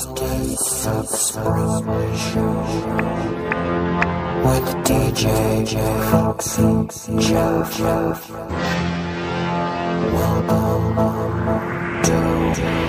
Taste of with DJ Foxy Jeff. Welcome to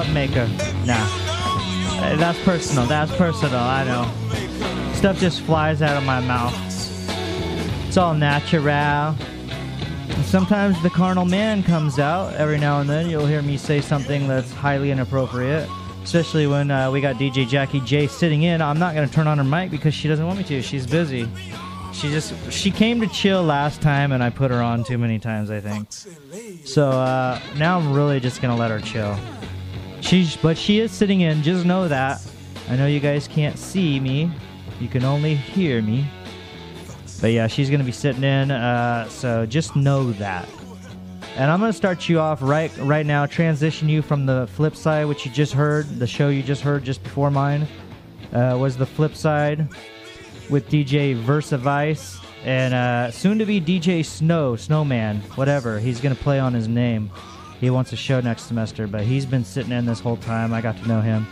love maker. Nah. That's personal. That's personal. I know. Stuff just flies out of my mouth. It's all natural. Sometimes the carnal man comes out. Every now and then you'll hear me say something that's highly inappropriate. Especially when uh, we got DJ Jackie J sitting in. I'm not going to turn on her mic because she doesn't want me to. She's busy. She just she came to chill last time and I put her on too many times, I think. So uh, now I'm really just to let her chill. She's but she is sitting in. Just know that. I know you guys can't see me. You can only hear me. But yeah, she's gonna be sitting in. Uh, so just know that. And I'm gonna start you off right right now. Transition you from the flip side, which you just heard. The show you just heard just before mine uh, was the flip side with DJ Versa Vice and uh, soon to be DJ Snow Snowman, whatever. He's gonna play on his name. He wants a show next semester, but he's been sitting in this whole time. I got to know him.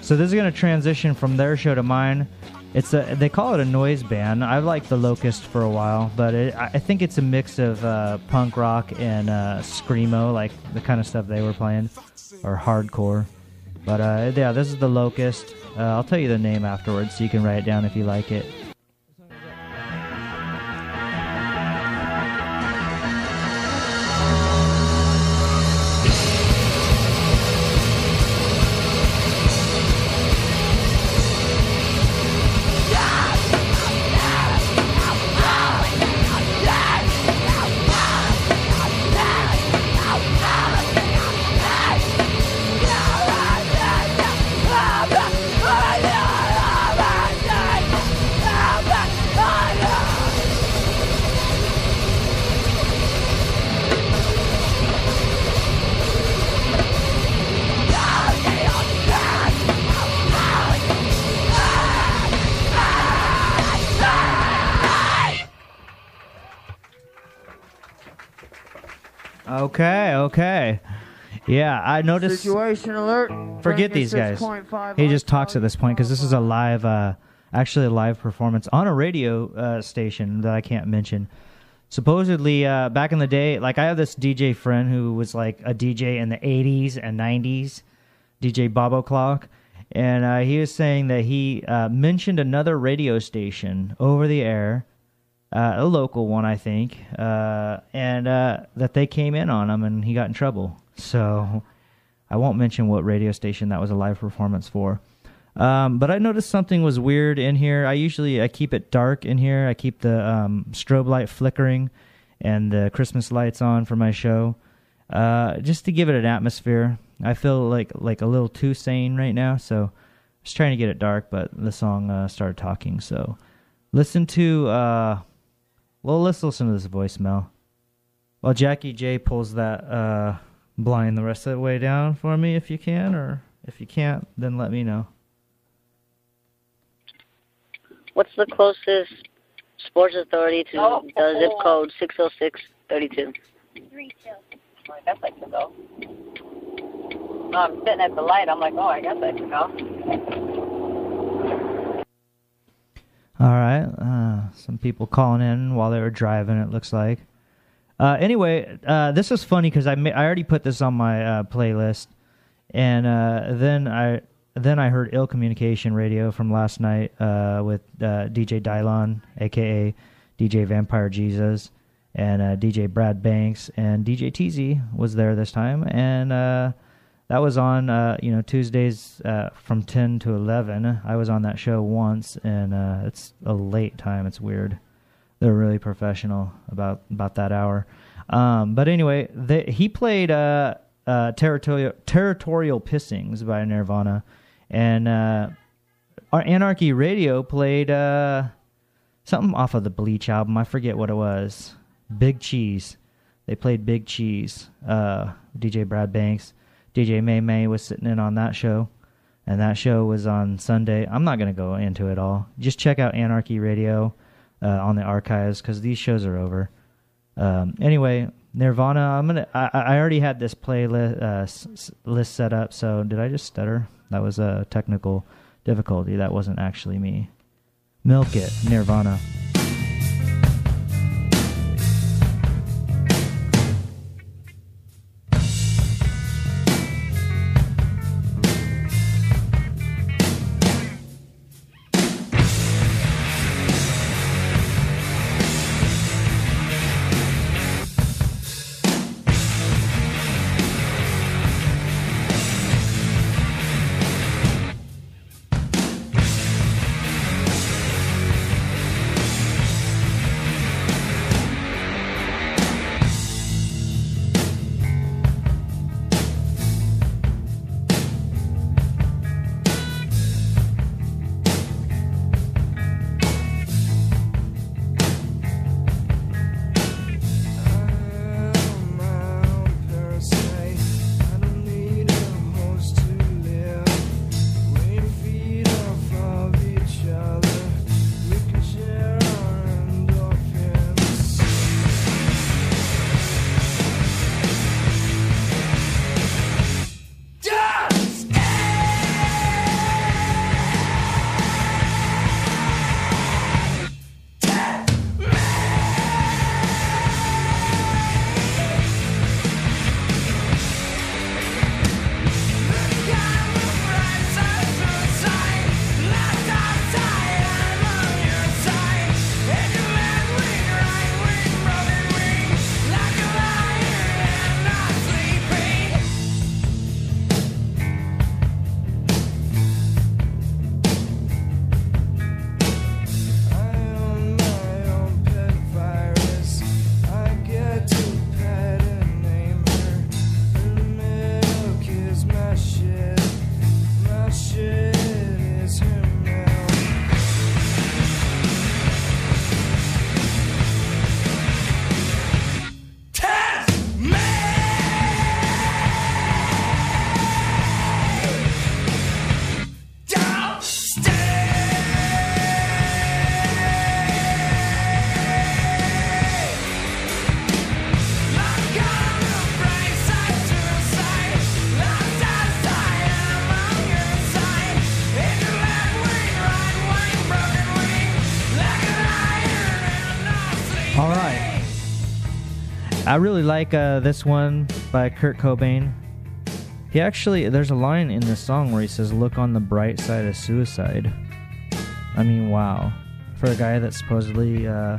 So this is gonna transition from their show to mine. It's a they call it a noise band. I've liked the Locust for a while, but it, I I think it's a mix of uh, punk rock and uh, screamo, like the kind of stuff they were playing, or hardcore. But uh, yeah, this is the Locust. Uh, I'll tell you the name afterwards, so you can write it down if you like it. Yeah, I noticed. Situation alert. Forget these guys. He just talks at this point because this is a live, uh, actually a live performance on a radio uh, station that I can't mention. Supposedly, uh, back in the day, like I have this DJ friend who was like a DJ in the 80s and 90s, DJ Bob O'Clock, and uh, he was saying that he uh, mentioned another radio station over the air, uh, a local one, I think, uh, and uh, that they came in on him and he got in trouble. So I won't mention what radio station that was a live performance for. Um, but I noticed something was weird in here. I usually I keep it dark in here. I keep the um, strobe light flickering and the Christmas lights on for my show, uh, just to give it an atmosphere. I feel like like a little too sane right now, so I was trying to get it dark, but the song uh, started talking. So listen to uh, well, let's listen to this voicemail. Well, Jackie J pulls that uh, blind the rest of the way down for me if you can, or if you can't, then let me know. What's the closest sports authority to Oh, the zip oh. code 60632? I guess I can go. No, I'm sitting at the light. I'm like, oh, I guess I can go. All right. Uh, some people calling in while they were driving. It looks like. Uh, anyway, uh, this is funny because I ma- I already put this on my uh, playlist, and uh, then I then I heard Ill Communication Radio from last night uh, with uh, DJ Dylon, aka DJ Vampire Jesus, and DJ Brad Banks, and DJ TZ was there this time, and that was on you know Tuesdays from ten to eleven. I was on that show once, and it's a late time. It's weird. They're really professional about about that hour. Um, but anyway, they, he played uh, uh, territorial territorial pissings by Nirvana, and uh, our Anarchy Radio played uh, something off of the Bleach album. I forget what it was. Big Cheese. They played Big Cheese. Uh, DJ Brad Banks, DJ May May was sitting in on that show, and that show was on Sunday. I'm not gonna go into it all. Just check out Anarchy Radio uh, on the archives because these shows are over. Um, anyway, Nirvana. I'm gonna. I, I already had this playlist uh, s- list set up. So did I just stutter? That was a technical difficulty. That wasn't actually me. Milk it, Nirvana. I really like uh, this one by Kurt Cobain. He actually, there's a line in this song where he says, Look on the bright side of suicide. I mean, wow. For a guy that supposedly, uh,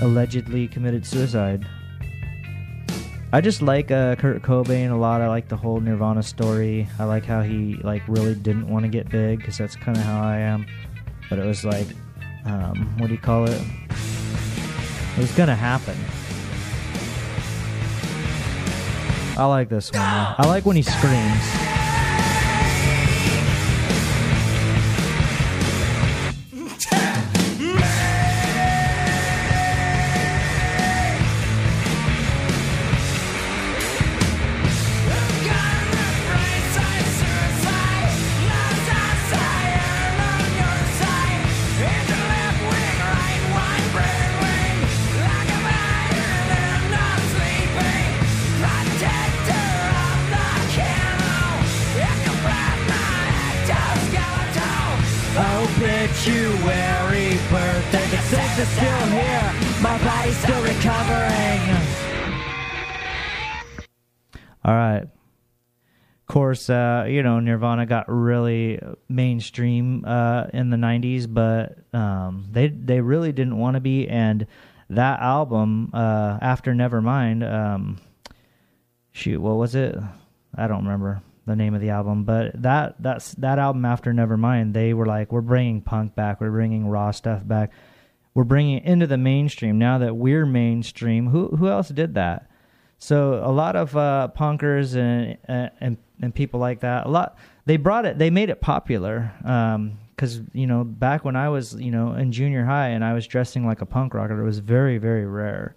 allegedly committed suicide. I just like uh, Kurt Cobain a lot. I like the whole Nirvana story. I like how he like really didn't want to get big because that's kind of how I am. But it was like, um, what do you call it? It was gonna happen. I like this one. I like when he screams. Course, uh, you know, Nirvana got really mainstream uh, in the '90s, but um, they they really didn't want to be. And that album, uh, after Nevermind, um, shoot, what was it? I don't remember the name of the album, but that that's that album after Nevermind, they were like, we're bringing punk back, we're bringing raw stuff back, we're bringing it into the mainstream. Now that we're mainstream, who who else did that? So a lot of uh, punkers and, and and people like that, a lot they brought it, they made it popular. Because you know, back when I was you know in junior high and I was dressing like a punk rocker, it was very very rare.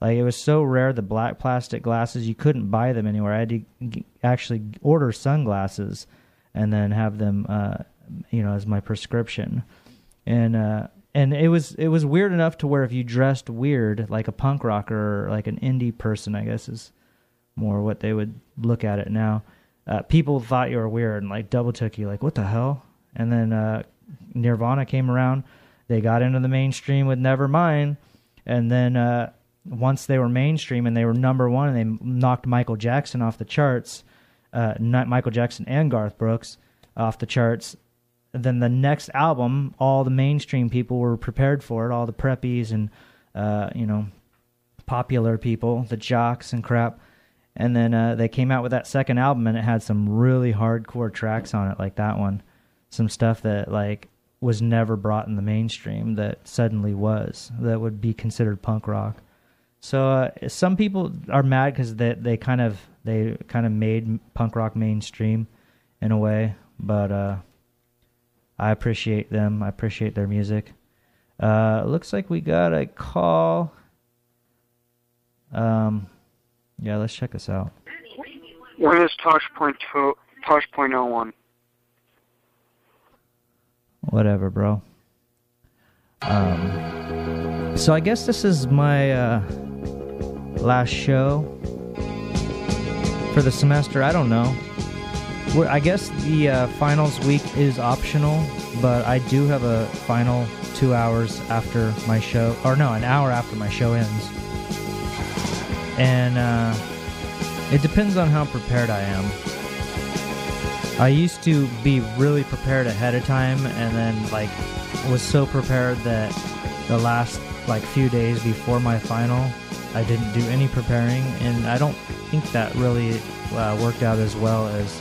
Like it was so rare, the black plastic glasses you couldn't buy them anywhere. I had to g- actually order sunglasses and then have them, uh, you know, as my prescription. And uh, and it was it was weird enough to where if you dressed weird, like a punk rocker or like an indie person, I guess is more what they would look at it now. Uh, people thought you were weird and like double took you, like what the hell? And then uh, Nirvana came around. They got into the mainstream with Nevermind, and then uh, once they were mainstream and they were number one and they knocked Michael Jackson off the charts, uh, not Michael Jackson and Garth Brooks off the charts. Then the next album, all the mainstream people were prepared for it, all the preppies and uh, you know popular people, the jocks and crap. And then uh, they came out with that second album, and it had some really hardcore tracks on it, like that one. Some stuff that like was never brought in the mainstream that suddenly was that would be considered punk rock. So uh, some people are mad because they they kind of they kind of made punk rock mainstream in a way, but uh, I appreciate them. I appreciate their music. Uh, looks like we got a call. Um, yeah, let's check this out. When is Tosh Point two, Tosh Point oh one? Whatever, bro. Um, so I guess this is my uh, last show for the semester. I don't know. We're, I guess the uh, finals week is optional, but I do have a final two hours after my show, or no, an hour after my show ends. And uh, it depends on how prepared I am. I used to be really prepared ahead of time and then like was so prepared that the last like few days before my final I didn't do any preparing and I don't think that really uh, worked out as well as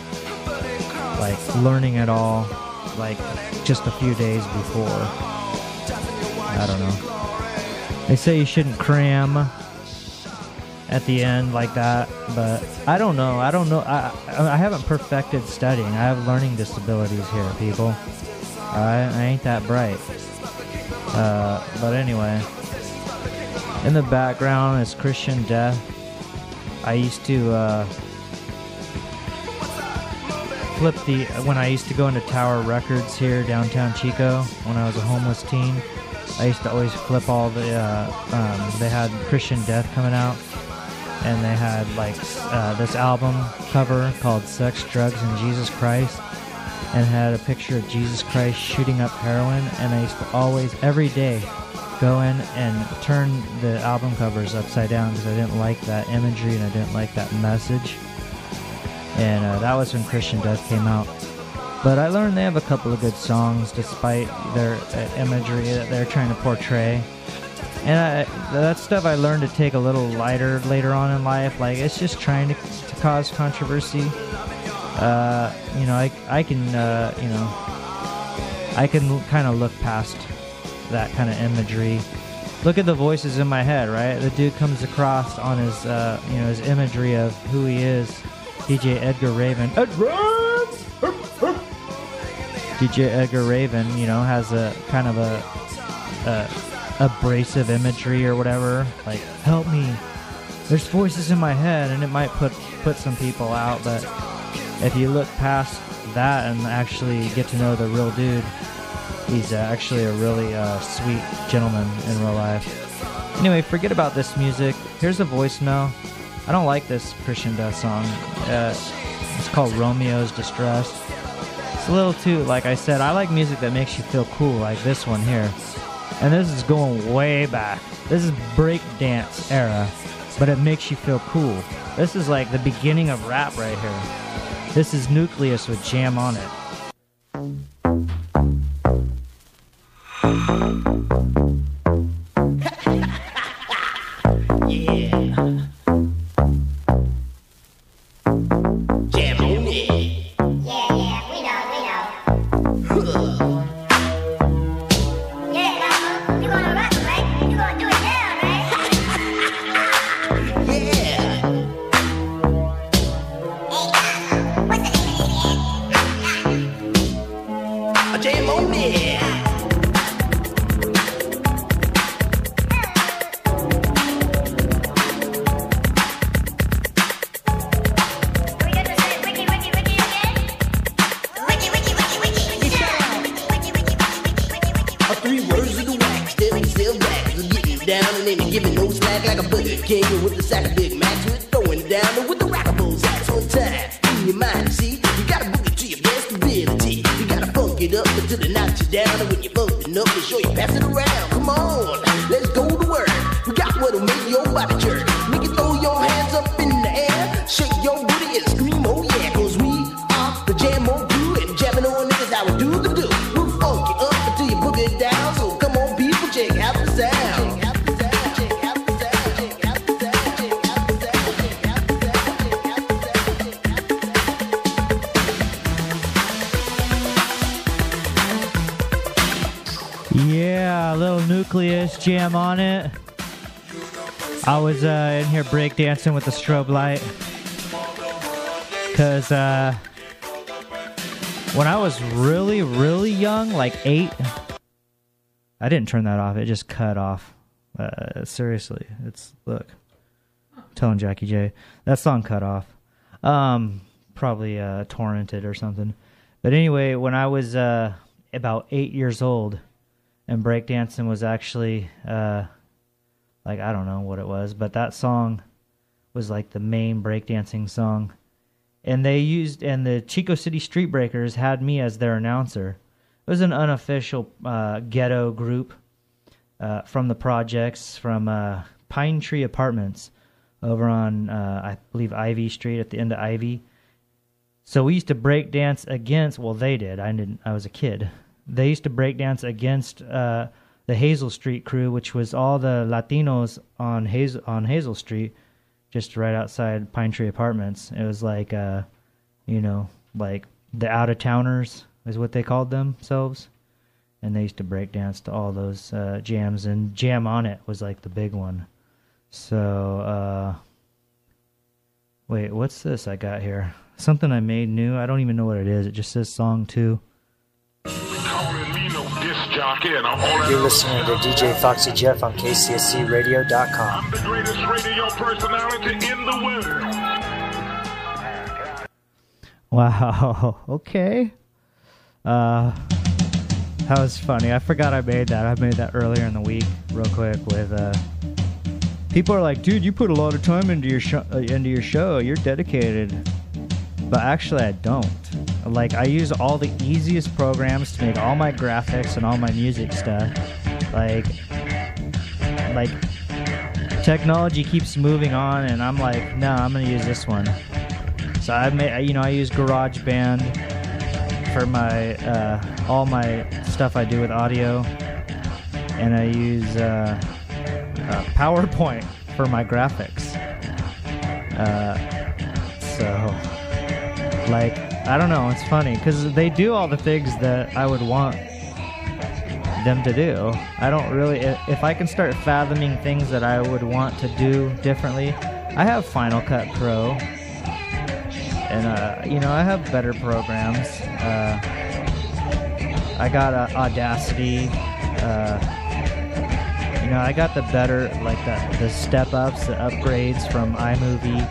like learning it all like just a few days before. I don't know. They say you shouldn't cram at the end like that, but I don't know. I don't know. I I haven't perfected studying. I have learning disabilities here, people. I, I ain't that bright. Uh, but anyway, in the background is Christian Death. I used to uh, flip the when I used to go into Tower Records here downtown Chico when I was a homeless teen. I used to always flip all the. Uh, um, they had Christian Death coming out, and they had like uh, this album cover called "Sex, Drugs, and Jesus Christ," and had a picture of Jesus Christ shooting up heroin. And I used to always, every day, go in and turn the album covers upside down because I didn't like that imagery and I didn't like that message. And uh, that was when Christian Death came out. But I learned they have a couple of good songs despite their uh, imagery that they're trying to portray. And I, that stuff I learned to take a little lighter later on in life. Like it's just trying to, to cause controversy. Uh, you know, I, I can, uh, you know, I can kind of look past that kind of imagery. Look at the voices in my head, right? The dude comes across on his, uh, you know, his imagery of who he is. DJ Edgar Raven. DJ Edgar Raven, you know, has a kind of a, a abrasive imagery or whatever. Like, help me. There's voices in my head, and it might put put some people out. But if you look past that and actually get to know the real dude, he's uh, actually a really uh, sweet gentleman in real life. Anyway, forget about this music. Here's a voicemail. I don't like this Christian Death song. Uh, it's called Romeo's Distress. It's a little too, like I said, I like music that makes you feel cool, like this one here. And this is going way back. This is breakdance era, but it makes you feel cool. This is like the beginning of rap right here. This is Newcleus with Jam on it. Jam on it. I was uh, in here breakdancing with the strobe light. Because uh, when I was really, really young, like eight, I didn't turn that off. It just cut off. Uh, seriously, it's look. I'm telling Jackie J, that song cut off. Um, probably uh, torrented or something. But anyway, when I was uh, about eight years old, and breakdancing was actually uh, like I don't know what it was, but that song was like the main breakdancing song. And they used and the Chico City Street Breakers had me as their announcer. It was an unofficial uh, ghetto group uh, from the projects from uh, Pine Tree Apartments over on uh, I believe Ivy Street at the end of Ivy. So we used to break dance against. Well, they did. I didn't. I was a kid. They used to break dance against uh, the Hazel Street crew, which was all the Latinos on Hazel on Hazel Street, just right outside Pine Tree Apartments. It was like, uh, you know, like the out of towners is what they called themselves, and they used to break dance to all those uh, jams. And Jam on It was like the big one. So, uh, wait, what's this I got here? Something I made new. I don't even know what it is. It just says song two. You're listening to DJ Foxy Jeff on KCSCRadio.com. the greatest radio personality in the world. Wow. Okay. Uh, that was funny. I forgot I made that. I made that earlier in the week, real quick. With uh, people are like, "Dude, you put a lot of time into your show. Uh, into your show. You're dedicated." But actually, I don't. Like, I use all the easiest programs to make all my graphics and all my music stuff. Like, like technology keeps moving on, and I'm like, no, I'm gonna use this one. So I made, you know, I use GarageBand for my uh, all my stuff I do with audio, and I use uh, uh, PowerPoint for my graphics. Uh, so, I don't know, it's funny because they do all the things that I would want them to do. I don't really, if I can start fathoming things that I would want to do differently, I have Final Cut Pro, and uh, you know, I have better programs. Uh, I got uh, Audacity. Uh, you know, I got the better, like the, the step ups, the upgrades from iMovie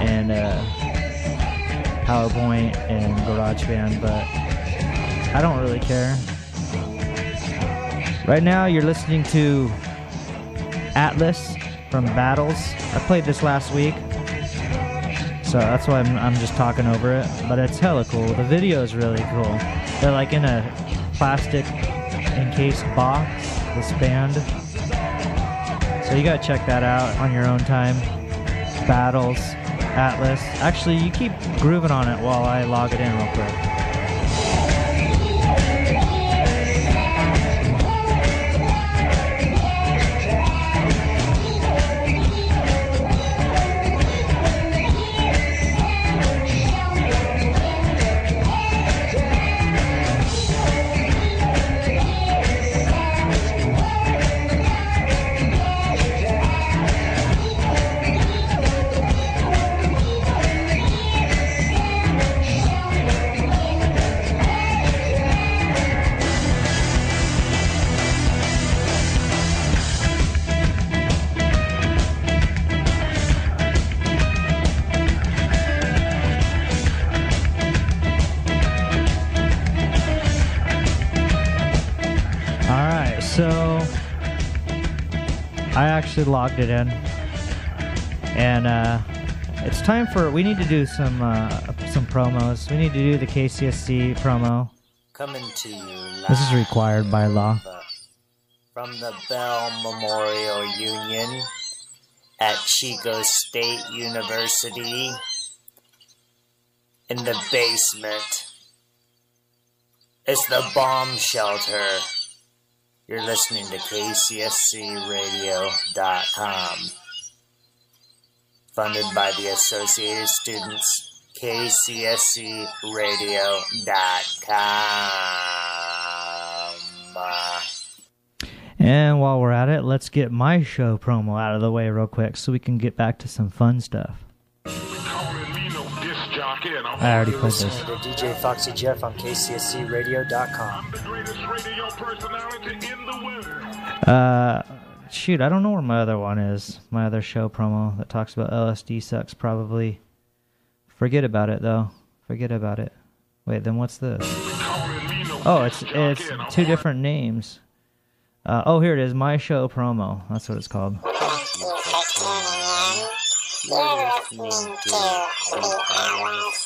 and uh, PowerPoint and GarageBand, but I don't really care. Right now, you're listening to Atlas from Battles. I played this last week, so that's why I'm, I'm just talking over it. But it's hella cool. The video is really cool. They're like in a plastic encased box, this band. So you gotta check that out on your own time. Battles, Atlas. Actually, you keep grooving on it while I log it in real quick. Actually logged it in, and uh, it's time for we need to do some uh, some promos. We need to do the KCSC promo. Coming to you This is required by law. from the Bell Memorial Union at Chico State University in the basement. It's the bomb shelter. You're listening to KCSCRadio.com. Funded by the Associated Students, KCSCRadio.com. And while we're at it, let's get my show promo out of the way real quick so we can get back to some fun stuff. I already played this. To DJ Foxy Jeff on KCSCRadio.com. Uh, shoot, I don't know where my other one is. My other show promo that talks about LSD sucks. Probably. Forget about it though. Forget about it. Wait, then what's this? Oh, it's it's two different names. Uh, oh, here it is. My show promo. That's what it's called.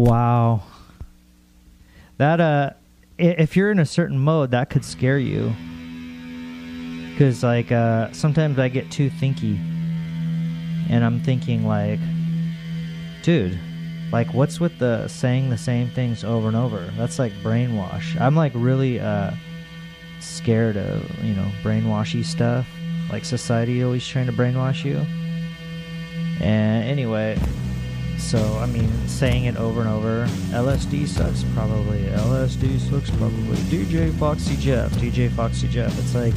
Wow. That uh, if you're in a certain mode, that could scare you. Cause like uh, sometimes I get too thinky, and I'm thinking like, dude, like what's with the saying the same things over and over? That's like brainwash. I'm like really uh, scared of you know brainwashy stuff. Like society always trying to brainwash you. And anyway, so I mean, saying it over and over. LSD sucks, probably. LSD sucks, probably. DJ Foxy Jeff. DJ Foxy Jeff. It's like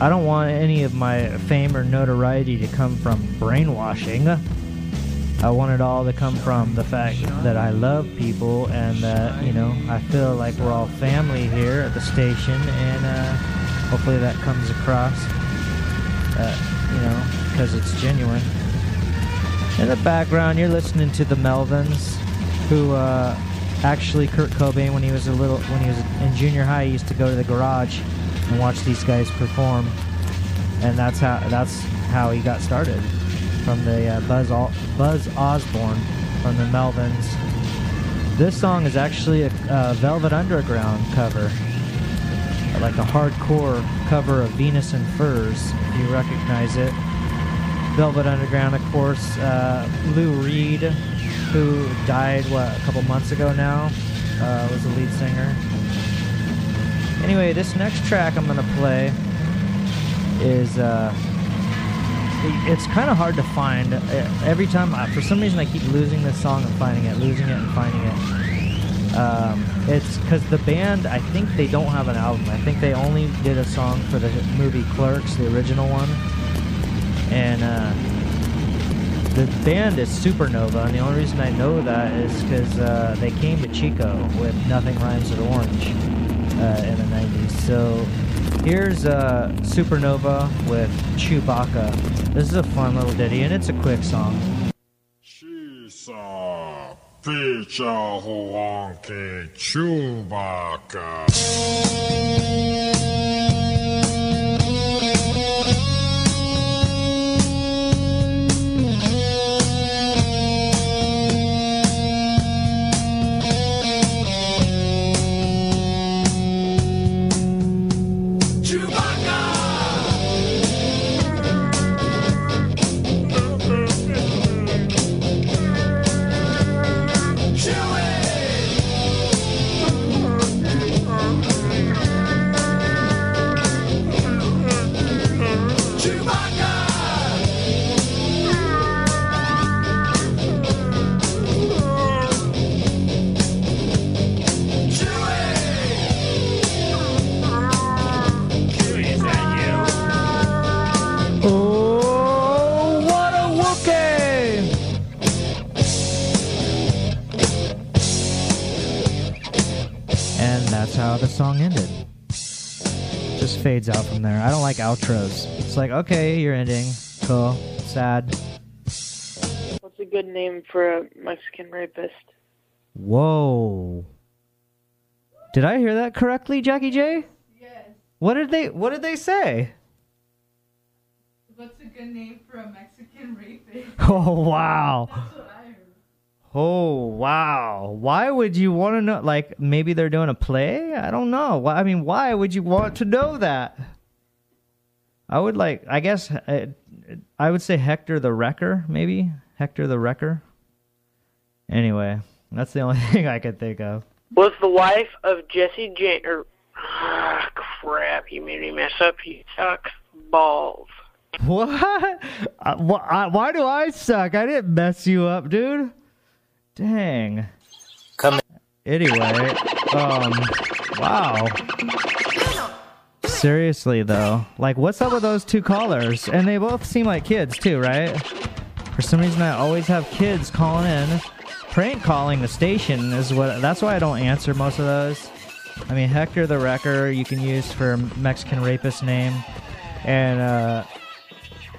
I don't want any of my fame or notoriety to come from brainwashing. I want it all to come from the fact that I love people and that you know I feel like we're all family here at the station, and uh, hopefully that comes across. Uh, you know, because it's genuine. In the background, you're listening to the Melvins, who uh, actually Kurt Cobain, when he was a little, when he was in junior high, he used to go to the garage and watch these guys perform, and that's how that's how he got started from the uh, Buzz Al- Buzz Osborne from the Melvins. This song is actually a Velvet Underground cover, like a hardcore cover of Venus in Furs, if you recognize it. Velvet Underground, of course, uh, Lou Reed, who died, what, a couple months ago now, uh, was the lead singer. Anyway, this next track I'm going to play is. Uh, it's kind of hard to find. Uh, Every time, I, for some reason, I keep losing this song and finding it, losing it and finding it. Um, it's because the band, I think they don't have an album. I think they only did a song for the movie Clerks, the original one. And uh, the band is Supernova, and the only reason I know that is because uh, they came to Chico with Nothing Rhymes with Orange uh, in the 90s. So here's uh, Supernova with Chewbacca. This is a fun little ditty, and it's a quick song. Feature Honky Chewbacca. Fades out from there. I don't like outros. It's like, okay, you're ending. Cool. Sad. What's a good name for a Mexican rapist? Whoa. Did I hear that correctly, Jackie J? Yes. What did they what did they say? What's a good name for a Mexican rapist? Oh wow. That's what I heard. Oh wow! Why would you want to know? Like maybe they're doing a play? I don't know. Why? I mean, why would you want to know that? I would like. I guess uh, I would say Hector the Wrecker. Maybe Hector the Wrecker. Anyway, that's the only thing I could think of. Was the wife of Jesse James? Or ah, crap! You made me mess up. You suck balls. What? Uh, wh- I- why do I suck? I didn't mess you up, dude. Dang. Come. Anyway, um, wow. Seriously though, like, what's up with those two callers? And they both seem like kids too, right? For some reason, I always have kids calling in. Prank calling the station is what. That's why I don't answer most of those. I mean, Hector the Wrecker you can use for Mexican rapist name, and uh,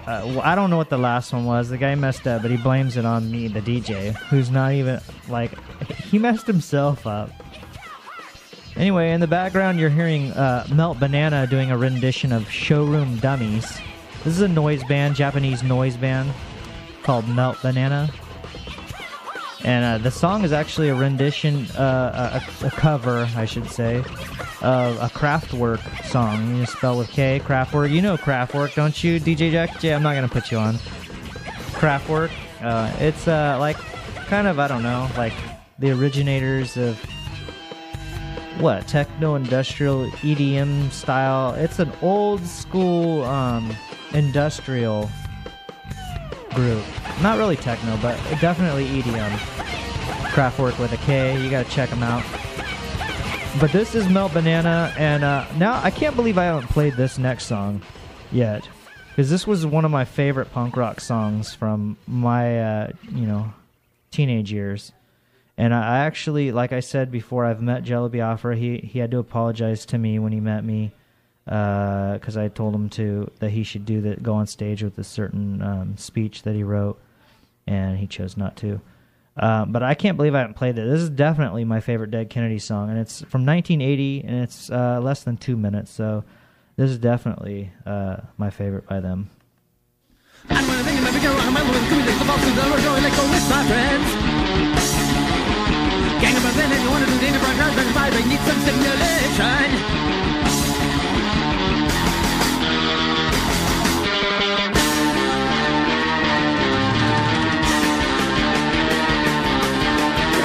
uh, I don't know what the last one was. The guy messed up, but he blames it on me, the DJ, who's not even like he messed himself up. Anyway, in the background, you're hearing uh, Melt Banana doing a rendition of Showroom Dummies. This is a noise band, Japanese noise band called Melt Banana. And uh, the song is actually a rendition, uh, a, a cover, I should say, of a Kraftwerk song. You spell with K, Kraftwerk. You know Kraftwerk, don't you, DJ Jack? Yeah, I'm not gonna put you on. Kraftwerk. Uh, it's uh, like kind of I don't know, like the originators of what techno industrial EDM style. It's an old school um, industrial group. Not really techno, but definitely EDM. Kraftwerk with a K. You gotta check them out. But this is Melt Banana, and uh, now I can't believe I haven't played this next song yet, because this was one of my favorite punk rock songs from my uh, you know teenage years. And I actually, like I said before, I've met Jello Biafra. He he had to apologize to me when he met me because I told him to that he should do that, go on stage with a certain um, speech that he wrote, and he chose not to. Uh, but I can't believe I haven't played it. This is definitely my favorite Dead Kennedy song, and it's from 1980, and it's uh, less than two minutes. So this is definitely uh, my favorite by them. drive, I need some stimulation.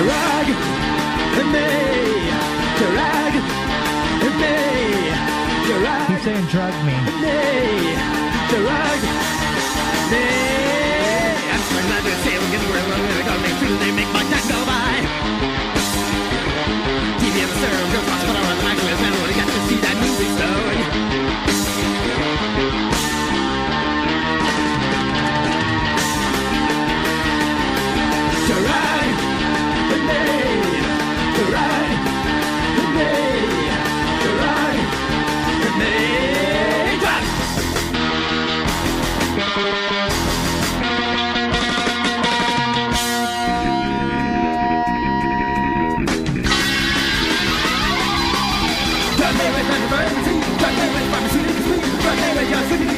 Drag me, drag me, drag. Saying drag me. me drag me. I'm to say gonna make they make my.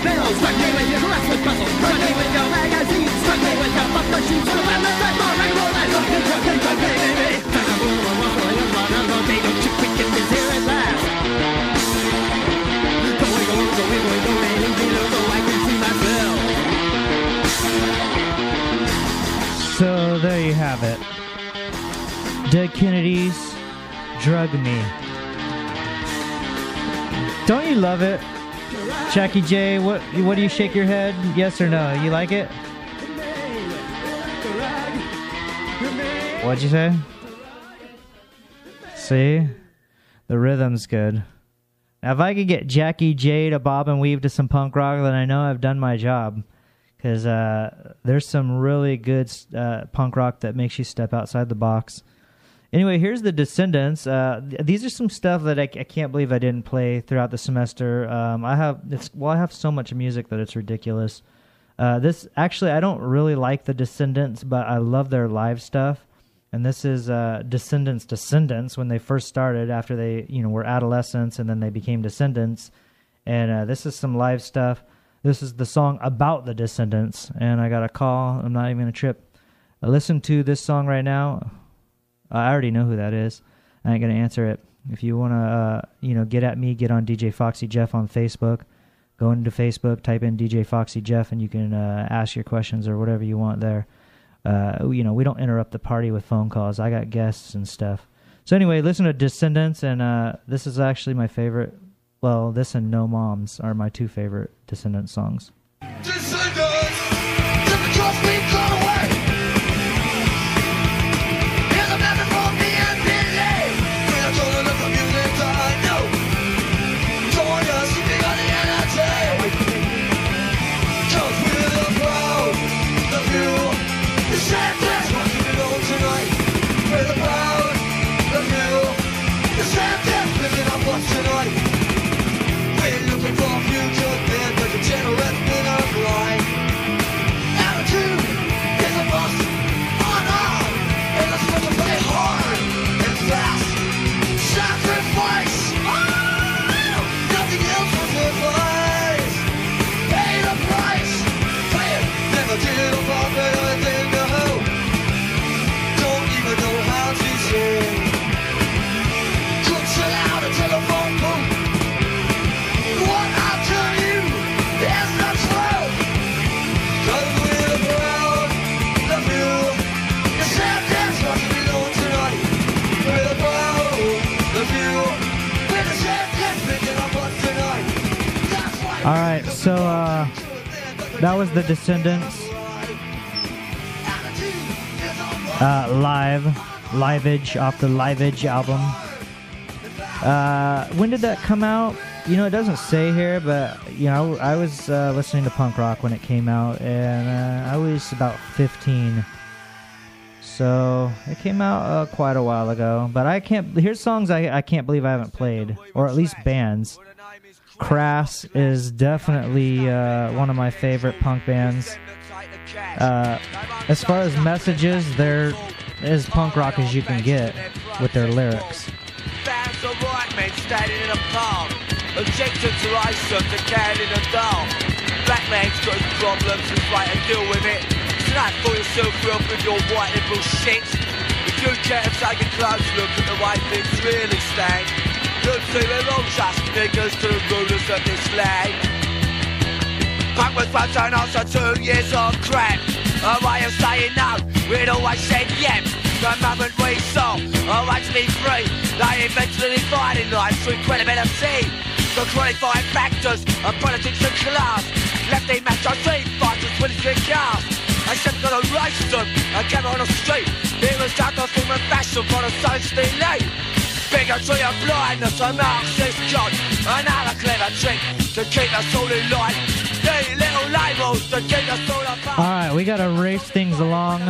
me with your puzzles me with your magazines me with your fuck machines the baby So there you have it. Dead Kennedys, Drug Me. Don't you love it? Jackie J? What what do you shake your head? Yes or no? You like it? What'd you say? See, the rhythm's good. Now, if I could get Jackie J to bob and weave to some punk rock, then I know I've done my job. Because uh, there's some really good uh, punk rock that makes you step outside the box. Anyway, here's the Descendents. Uh, th- these are some stuff that I, I can't believe I didn't play throughout the semester. Um, I have it's well, I have so much music that it's ridiculous. Uh, this actually, I don't really like the Descendents, but I love their live stuff. And this is uh, Descendents Descendents when they first started after they you know were adolescents and then they became Descendents. And uh, this is some live stuff. This is the song about the Descendents, and I got a call. I'm not even gonna trip. Uh, listen to this song right now. I already know who that is. I ain't gonna answer it. If you wanna, uh, you know, get at me, get on DJ Foxy Jeff on Facebook. Go into Facebook, type in DJ Foxy Jeff, and you can uh, ask your questions or whatever you want there. Uh, you know, we don't interrupt the party with phone calls. I got guests and stuff. So anyway, listen to Descendents, and uh, this is actually my favorite. Well, this and No Moms are my two favorite Descendents songs. Sacrifice! That was the Descendents uh, live, liveage off the Liveage album. Uh, when did that come out? You know, it doesn't say here, but you know, I was uh, listening to punk rock when it came out, and uh, I was about 15. So it came out uh, quite a while ago. But I can't. Here's songs I, I can't believe I haven't played, or at least bands. Crass is definitely uh, one of my favorite punk bands. Uh, as far as messages, they're as punk rock as you can get with their lyrics. Men standing in a. Objected to can in dark. Black man's got problems try to deal with it. For yourself with your white liberal shit. If you care a close look at the things really you'll see we're just niggas to the rulers of this land. Punk was once and also two years of crap. A way of saying no, we'd always said yep. The moment we saw right to be free, they the dividing line through credibility. The qualifying factors of politics and class. Lefty macho street fighters with his cars. I said gonna race them and get on the street. It was down to form fashion for the social elite. Bigotry and blindness, a Marxist. Another clever trick to keep us all in line. These little labels to keep us all apart. All right, we got to race things along.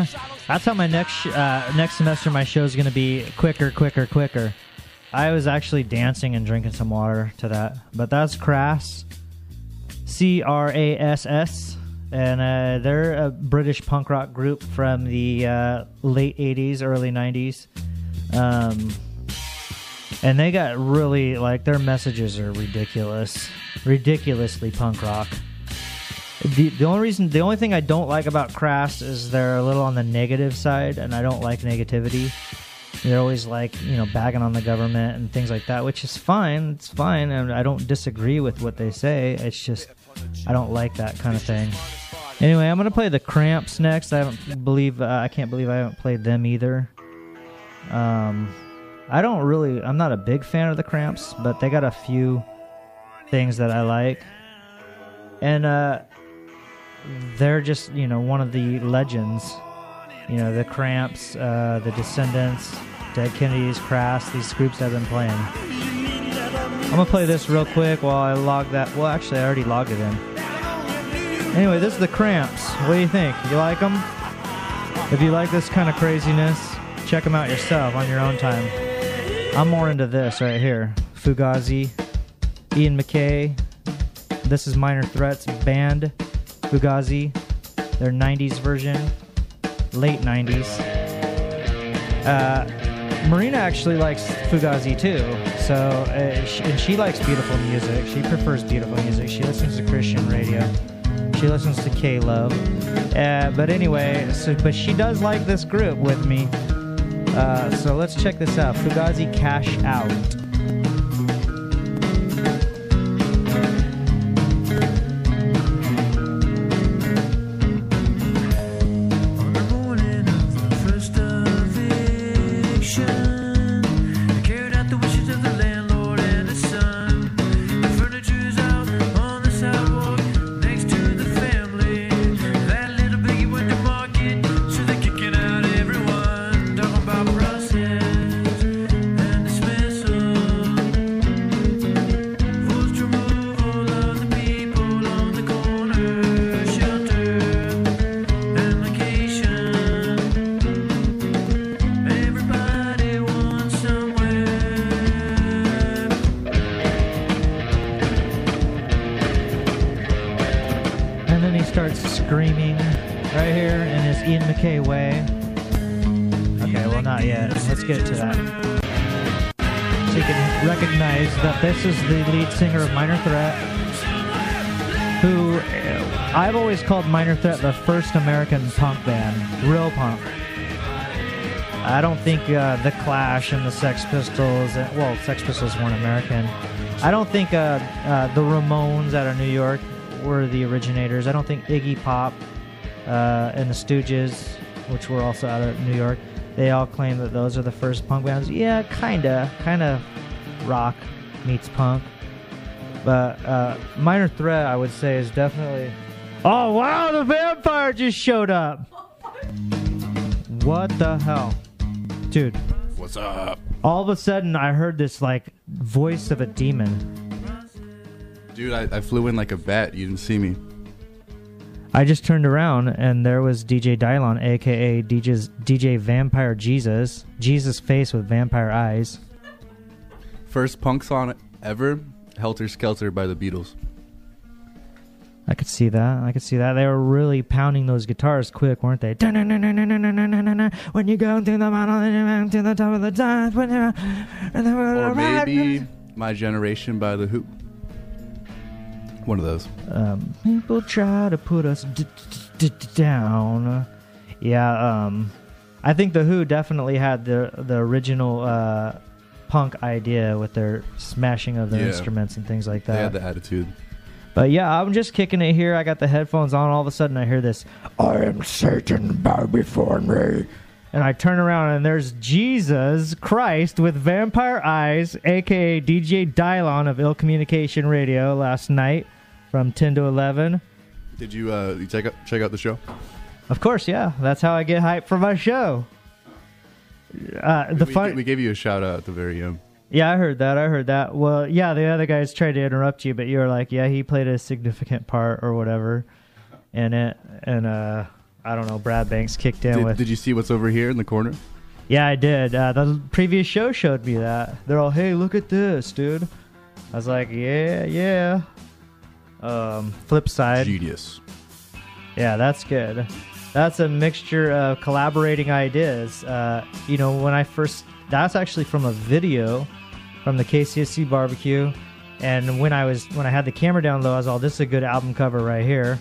That's how my next uh, next semester my show is to be quicker, quicker, quicker. I was actually dancing and drinking some water to that, but that's Crass, C R A S S, and uh, they're a British punk rock group from the uh, late '80s, early '90s. Um, and they got really like their messages are ridiculous, ridiculously punk rock. The, the only reason, the only thing I don't like about Crass is they're a little on the negative side, and I don't like negativity. They're always like, you know, bagging on the government and things like that, which is fine. It's fine, and I don't disagree with what they say. It's just I don't like that kind of thing. Anyway, I'm gonna play the Cramps next. I don't believe uh, I can't believe I haven't played them either. Um, I don't really. I'm not a big fan of the Cramps, but they got a few things that I like, and uh, they're just you know one of the legends. You know the Cramps, uh, the Descendents, Dead Kennedys, Crass. These groups I've been playing. I'm gonna play this real quick while I log that. Well, actually, I already logged it in. Anyway, this is the Cramps. What do you think? You like them? If you like this kind of craziness, check them out yourself on your own time. I'm more into this right here. Fugazi, Ian MacKaye. This is Minor Threats band. Fugazi, their 90s version, late 90s. Uh, Marina actually likes Fugazi too, so uh, she, and she likes beautiful music. She prefers beautiful music. She listens to Christian radio. She listens to K Love. Uh, but anyway, so but she does like this group with me. Uh, so let's check this out. Fugazi Cash Out. I've always called Minor Threat the first American punk band, real punk. I don't think uh, the Clash and the Sex Pistols, uh, well, Sex Pistols weren't American. I don't think uh, uh, the Ramones out of New York were the originators. I don't think Iggy Pop uh, and the Stooges, which were also out of New York, they all claim that those are the first punk bands. Yeah, kinda, kind of rock meets punk. But uh, Minor Threat, I would say, is definitely. Oh wow, the vampire just showed up. What the hell, dude? What's up? All of a sudden, I heard this like voice of a demon. Dude, I, I flew in like a bat. You didn't see me. I just turned around and there was DJ Dylon, aka DJ's, DJ Vampire Jesus. Jesus face with vampire eyes. First punk song ever. Helter Skelter by the Beatles. I could see that. I could see that. They were really pounding those guitars quick, weren't they? When you go through the mountain, and you mount to the top of the top. When you're, Or maybe My Generation by The Who. One of those. Um, people try to put us d- d- d- down. Yeah, um, I think the Who definitely had the the original uh, punk idea with their smashing of the Yeah. instruments and things like They that. had the attitude. But yeah, I'm just kicking it here. I got the headphones on. All of a sudden, I hear this. I am Satan, bow before me. And I turn around and there's Jesus Christ with vampire eyes, aka DJ Dylon of Ill Communication Radio last night from 10 to 11. Did you uh you check out check out the show? Of course, yeah. That's how I get hyped for my show. Uh, the we, fun, we gave you a shout out at the very end. Yeah, I heard that. I heard that. Well, yeah, the other guys tried to interrupt you, but you were like, "Yeah, he played a significant part or whatever," in it. And uh, I don't know. Brad Banks kicked in Did, with. did you see what's over here in the corner? Yeah, I did. Uh, the previous show showed me that. They're all, "Hey, look at this, dude." I was like, "Yeah, yeah." Um, flip side. Genius. Yeah, that's good. That's a mixture of collaborating ideas. Uh, you know, when I first, that's actually from a video from the KCSC barbecue. And when I was, when I had the camera down low, I was all, "This is a good album cover right here."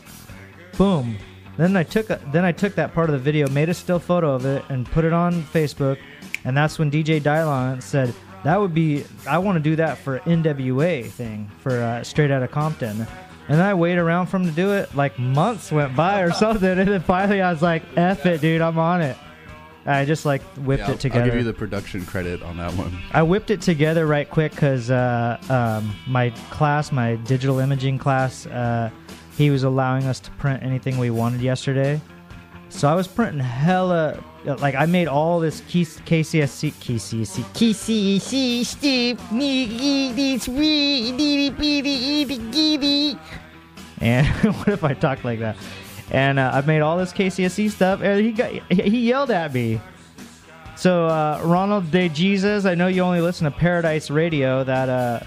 Boom. Then I took, a, then I took that part of the video, made a still photo of it, and put it on Facebook. And that's when DJ Dylon said, "That would be, I want to do that for NWA thing for uh, Straight Outta Compton." And then I waited around for him to do it. Like months went by or something, and then finally I was like, "F it, dude, I'm on it." I just like whipped Yeah, it together. I'll give you the production credit on that one. I whipped it together right quick because uh, um, my class, my digital imaging class, uh, he was allowing us to print anything we wanted yesterday. So I was printing hella, like I made all this KCSC, KCSC, KCSC stuff. And what if I talked like that? And uh, I made all this KCSC stuff, and he got he yelled at me. So uh, Ronald De Jesus, I know you only listen to Paradise Radio. That uh,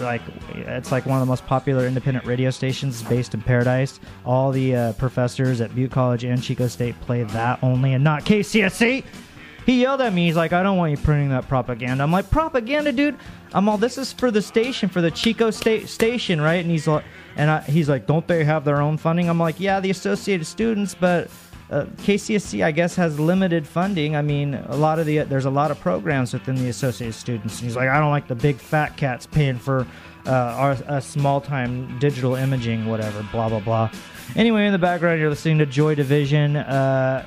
like it's like one of the most popular independent radio stations based in Paradise. All the uh, professors at Butte College and Chico State play that only, and not KCSC. He yelled at me. He's like, "I don't want you printing that propaganda." I'm like, "Propaganda, dude." I'm all, "This is for the station, for the Chico State station, right?" And he's like, "And I, he's like, don't they have their own funding?" I'm like, "Yeah, the Associated Students, but." uh, KCSC, I guess, has limited funding. I mean, a lot of the there's a lot of programs within the Associated Students. And he's like, I don't like the big fat cats paying for uh, our small time digital imaging, whatever, blah blah blah. Anyway, in the background, you're listening to Joy Division. Uh,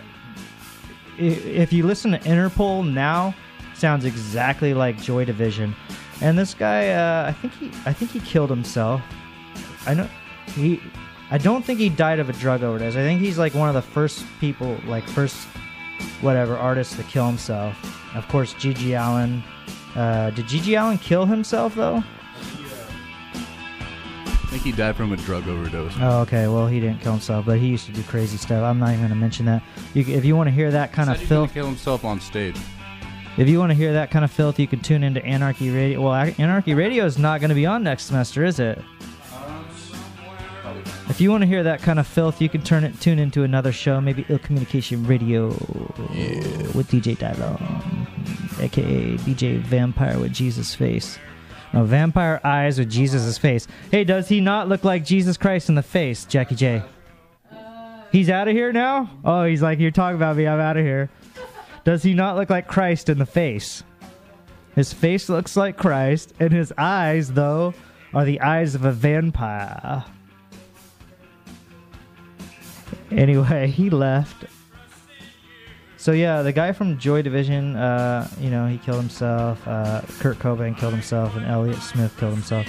if you listen to Interpol now, sounds exactly like Joy Division. And this guy, uh, I think he, I think he killed himself. I know he. I don't think he died of a drug overdose. I think he's like one of the first people, like first whatever artist to kill himself. Of course, GG Allin. Uh, did GG Allin kill himself though? I think he died from a drug overdose. Oh, okay. Well, he didn't kill himself, but he used to do crazy stuff. I'm not even going to mention that. You, if you want to hear that kind of filth, kill himself on stage. if you want to hear that kind of filth, you can tune into Anarchy Radio. Well, Anarchy Radio is not going to be on next semester, is it? If you want to hear that kind of filth, you can turn it tune into another show, maybe Ill Communication Radio with DJ Dylon, aka DJ Vampire with Jesus face. No, Vampire Eyes with Jesus' face. Hey, does he not look like Jesus Christ in the face, Jackie J? He's out of here now? Oh, he's like, you're talking about me, I'm out of here. Does he not look like Christ in the face? His face looks like Christ, and his eyes, though, are the eyes of a vampire. Anyway, he left. So yeah, the guy from Joy Division, uh, you know, he killed himself. Uh, Kurt Cobain killed himself, and Elliott Smith killed himself.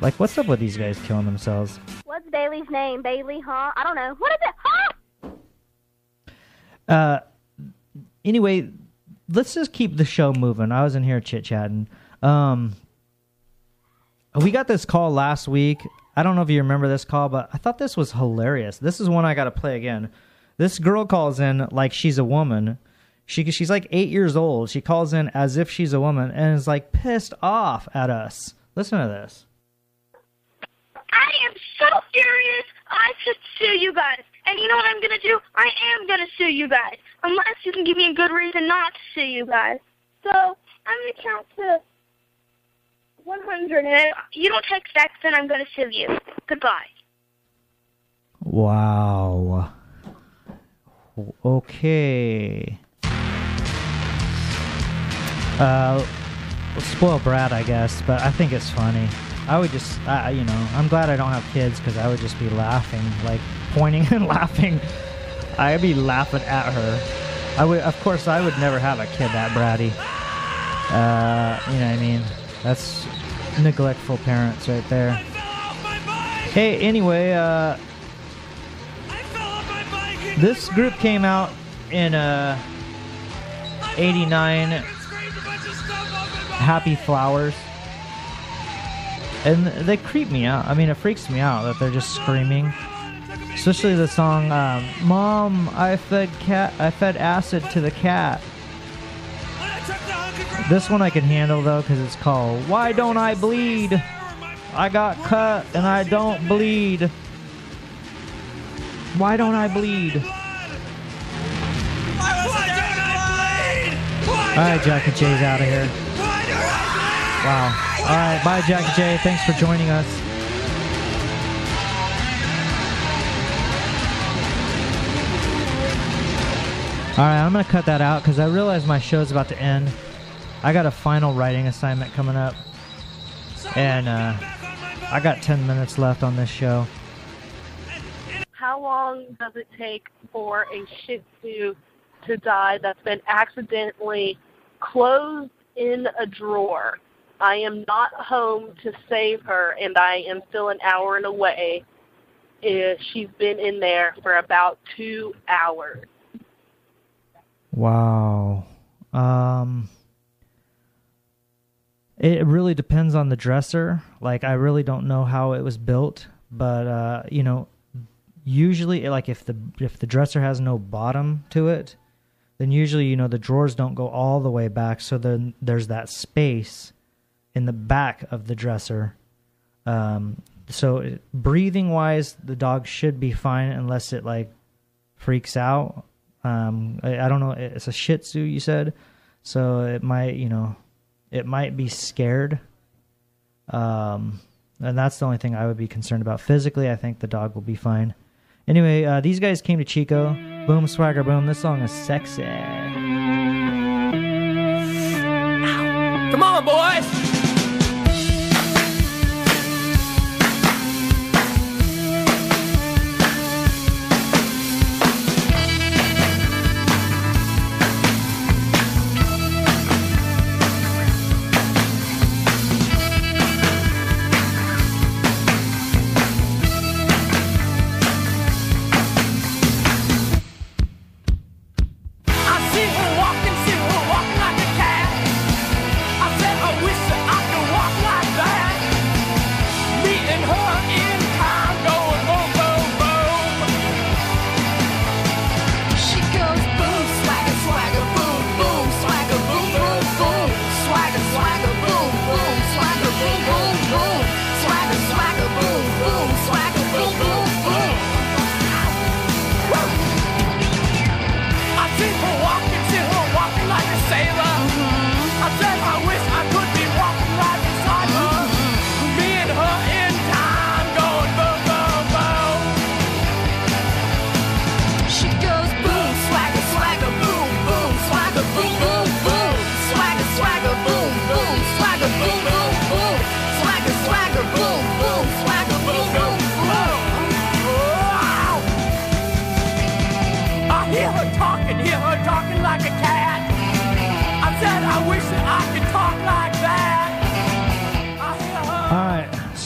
Like, what's up with these guys killing themselves? What's Bailey's name? Bailey, huh? I don't know. What is it? Huh? Uh, anyway, let's just keep the show moving. I was in here chit chatting. Um, we got this call last week. I don't know if you remember this call, but I thought this was hilarious. This is one I got to play again. This girl calls in like she's a woman. She she's like eight years old. She calls in as if she's a woman and is like pissed off at us. Listen to this. I am so furious. I should sue you guys. And you know what I'm gonna do? I am gonna sue you guys, unless you can give me a good reason not to sue you guys. So I'm gonna count to 100, and if you don't text back, then I'm gonna sue you. Goodbye. Wow. Okay. Uh, spoiled brat, I guess, but I think it's funny. I would just, I you know, I'm glad I don't have kids because I would just be laughing, like pointing and laughing. I'd be laughing at her. I would, of course, I would never have a kid that bratty. Uh, you know what I mean? That's neglectful parents right there. Hey, anyway, uh, this group came out in uh, 89 Happy Flowers. And they creep me out. I mean, it freaks me out that they're just screaming. Especially the song um, "Mom, I fed cat, I fed acid to the cat." This one I can handle though, because it's called "Why Don't I Bleed." I got cut and I don't bleed. Why don't I bleed? All right, Jackie J's out of here. Wow. All right, bye, Jackie J. Thanks for joining us. All right, I'm gonna cut that out because I realize my show's about to end. I got a final writing assignment coming up, and uh, I got 10 minutes left on this show. How long does it take for a Shih Tzu to die that's been accidentally closed in a drawer? I am not home to save her, and I am still an hour and away. Uh, She's been in there for about two hours. Wow. Um it really depends on the dresser. Like I really don't know how it was built, but uh you know, usually like if the if the dresser has no bottom to it, then usually you know the drawers don't go all the way back, so then there's that space in the back of the dresser. Um so breathing wise, the dog should be fine unless it like freaks out. Um, I, I don't know. It's a Shih Tzu, you said, so it might, you know, it might be scared. Um, and that's the only thing I would be concerned about. Physically, I think the dog will be fine. Anyway, uh, these guys came to Chico. Boom, swagger, boom. This song is sexy. Come on, boys.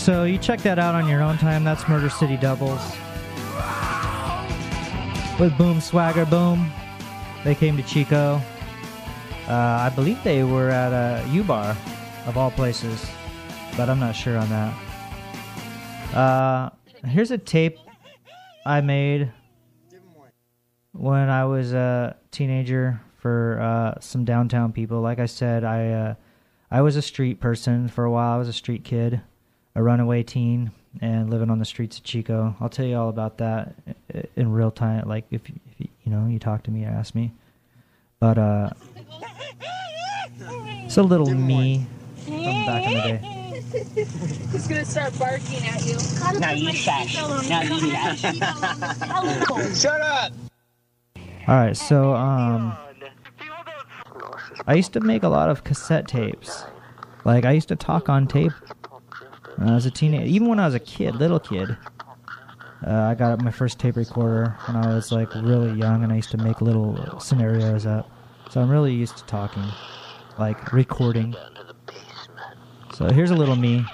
So you check that out on your own time. That's Murder City Devils with Boom Swagger Boom. They came to Chico. Uh, I believe they were at a U Bar, of all places, but I'm not sure on that. Uh, here's a tape I made when I was a teenager for uh, some downtown people. Like I said, I uh, I was a street person for a while. I was a street kid, a runaway teen, and living on the streets of Chico. I'll tell you all about that in real time, like if, you- if you, you know you talk to me or ask me. But uh, it's a little me from back in the day. He's gonna start barking at you. Now you shush. Now you shush. Shut up. All right, so um, I used to make a lot of cassette tapes. Like I used to talk on tape when I was a teenager. Even when I was a kid, little kid, uh, I got my first tape recorder when I was like really young, and I used to make little scenarios up. So I'm really used to talking, like recording. So here's a little me.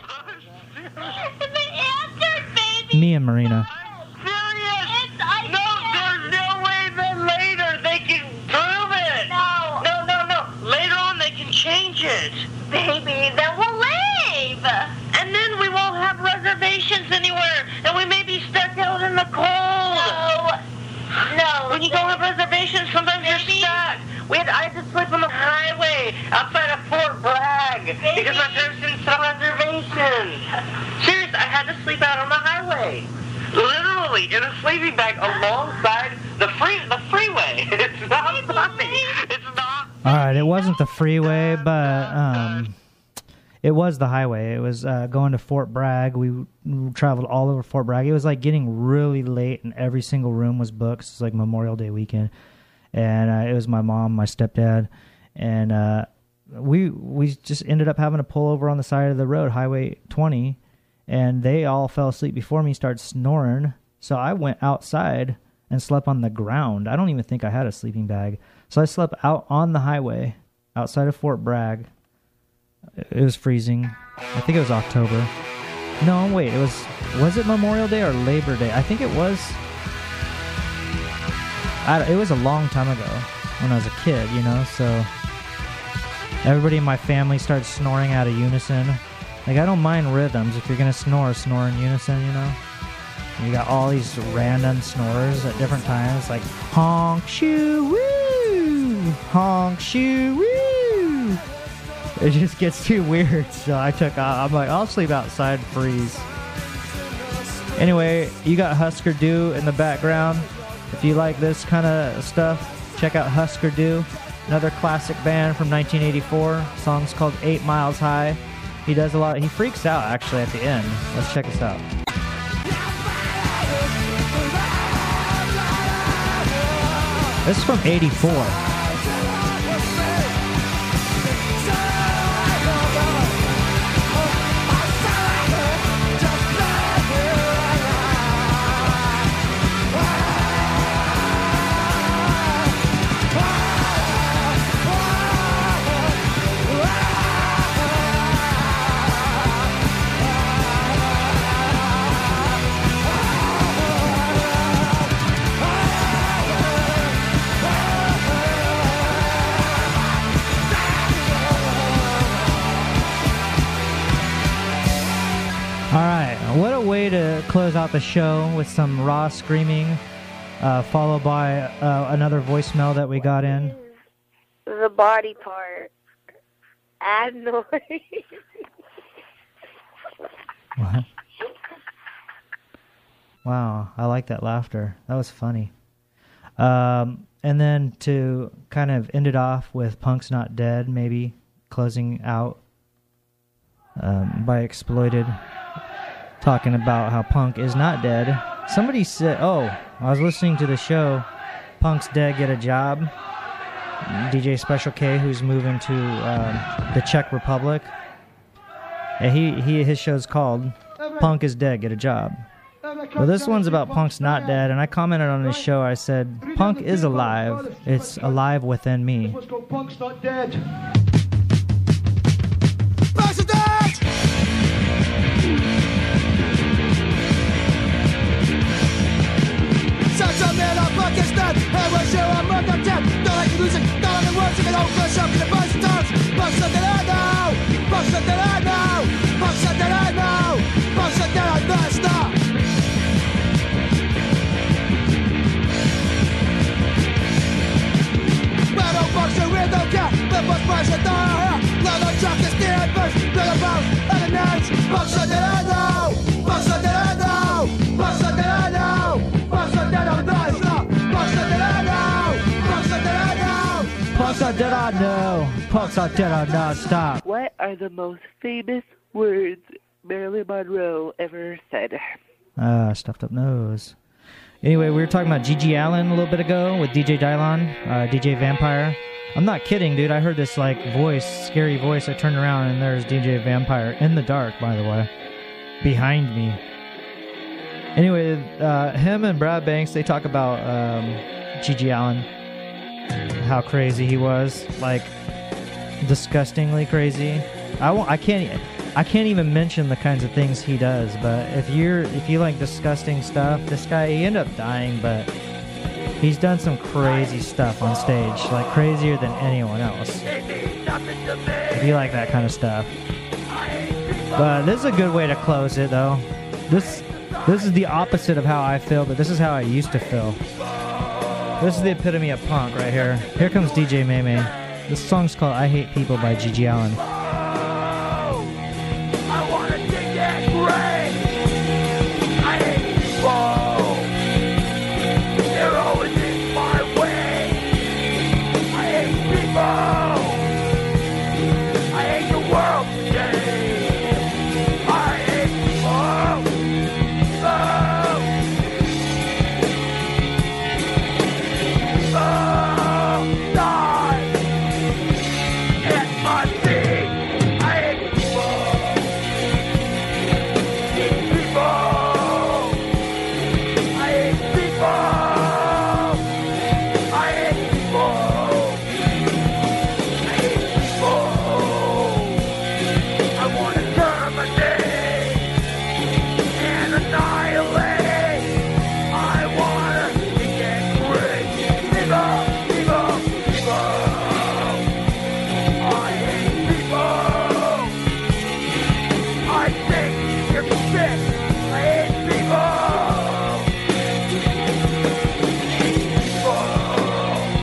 Me and Marina. Serious? No, there's no way that later they can prove it. No. No, no, no. Later on they can change it. Baby, then we'll leave. And then we won't have reservations anywhere. And we may be stuck out in the cold. No. No. When you don't have reservations, sometimes you're stuck. We had, I had to sleep on the highway outside of Fort Bragg because my parents didn't sell reservations. Serious, I had to sleep out on the highway. Literally in a sleeping bag alongside the free the freeway. It's not funny. It's not. All right, it wasn't the freeway, but um, it was the highway. It was uh, going to Fort Bragg. We traveled all over Fort Bragg. It was like getting really late, and every single room was booked. It's like Memorial Day weekend, and uh, it was my mom, my stepdad, and uh, we we just ended up having to pull over on the side of the road, Highway 20, and they all fell asleep before me, started snoring. So I went outside and slept on the ground. I don't even think I had a sleeping bag. So I slept out on the highway outside of Fort Bragg. It was freezing. I think it was October. No, wait, it was was it Memorial Day or Labor Day? I think it was I, it was a long time ago when I was a kid, you know, so everybody in my family started snoring out of unison. Like I don't mind rhythms. If you're gonna snore, snore in unison, you know. You got all these random snorers at different times, like honk shoo woo, honk shoo woo. It just gets too weird, so I took. I'm like, I'll sleep outside, freeze. Anyway, you got Husker Du in the background. If you like this kind of stuff, check out Husker Du, another classic band from 1984. Song's called Eight Miles High. He does a lot. He freaks out actually at the end. Let's check this out. This is from 84. The show with some raw screaming, uh, followed by uh, another voicemail that we got in. The body part. Add noise. What? Wow, I like that laughter. That was funny. Um, and then to kind of end it off with Punk's Not Dead, maybe closing out um, by Exploited, talking about how Punk is not dead. Somebody said, oh, I was listening to the show, Punk's Dead, Get a Job. DJ Special K, who's moving to um, the Czech Republic. And he, he his show's called Punk is Dead, Get a Job. Well, this one's about Punk's not dead, and I commented on his show. I said, Punk is alive. It's alive within me. Punk's not dead. No. Punks are dead on non-stop. What are the most famous words Marilyn Monroe ever said? Ah, stuffed up nose. Anyway, we were talking about GG Allin a little bit ago with DJ Dylon, uh, DJ Vampire. I'm not kidding, dude. I heard this like voice, scary voice. I turned around and there's DJ Vampire in the dark, by the way, behind me. Anyway, uh, him and Brad Banks they talk about um, GG Allin, how crazy he was, like disgustingly crazy. I won't, I can't I can't even mention the kinds of things he does. But if you're if you like disgusting stuff, this guy he ended up dying, but he's done some crazy stuff on stage, like crazier than anyone else. If you like that kind of stuff. But this is a good way to close it, though. This this is the opposite of how I feel, but this is how I used to feel. This is the epitome of punk right here. Here comes DJ Meme. This song's called "I Hate People" by GG Allin.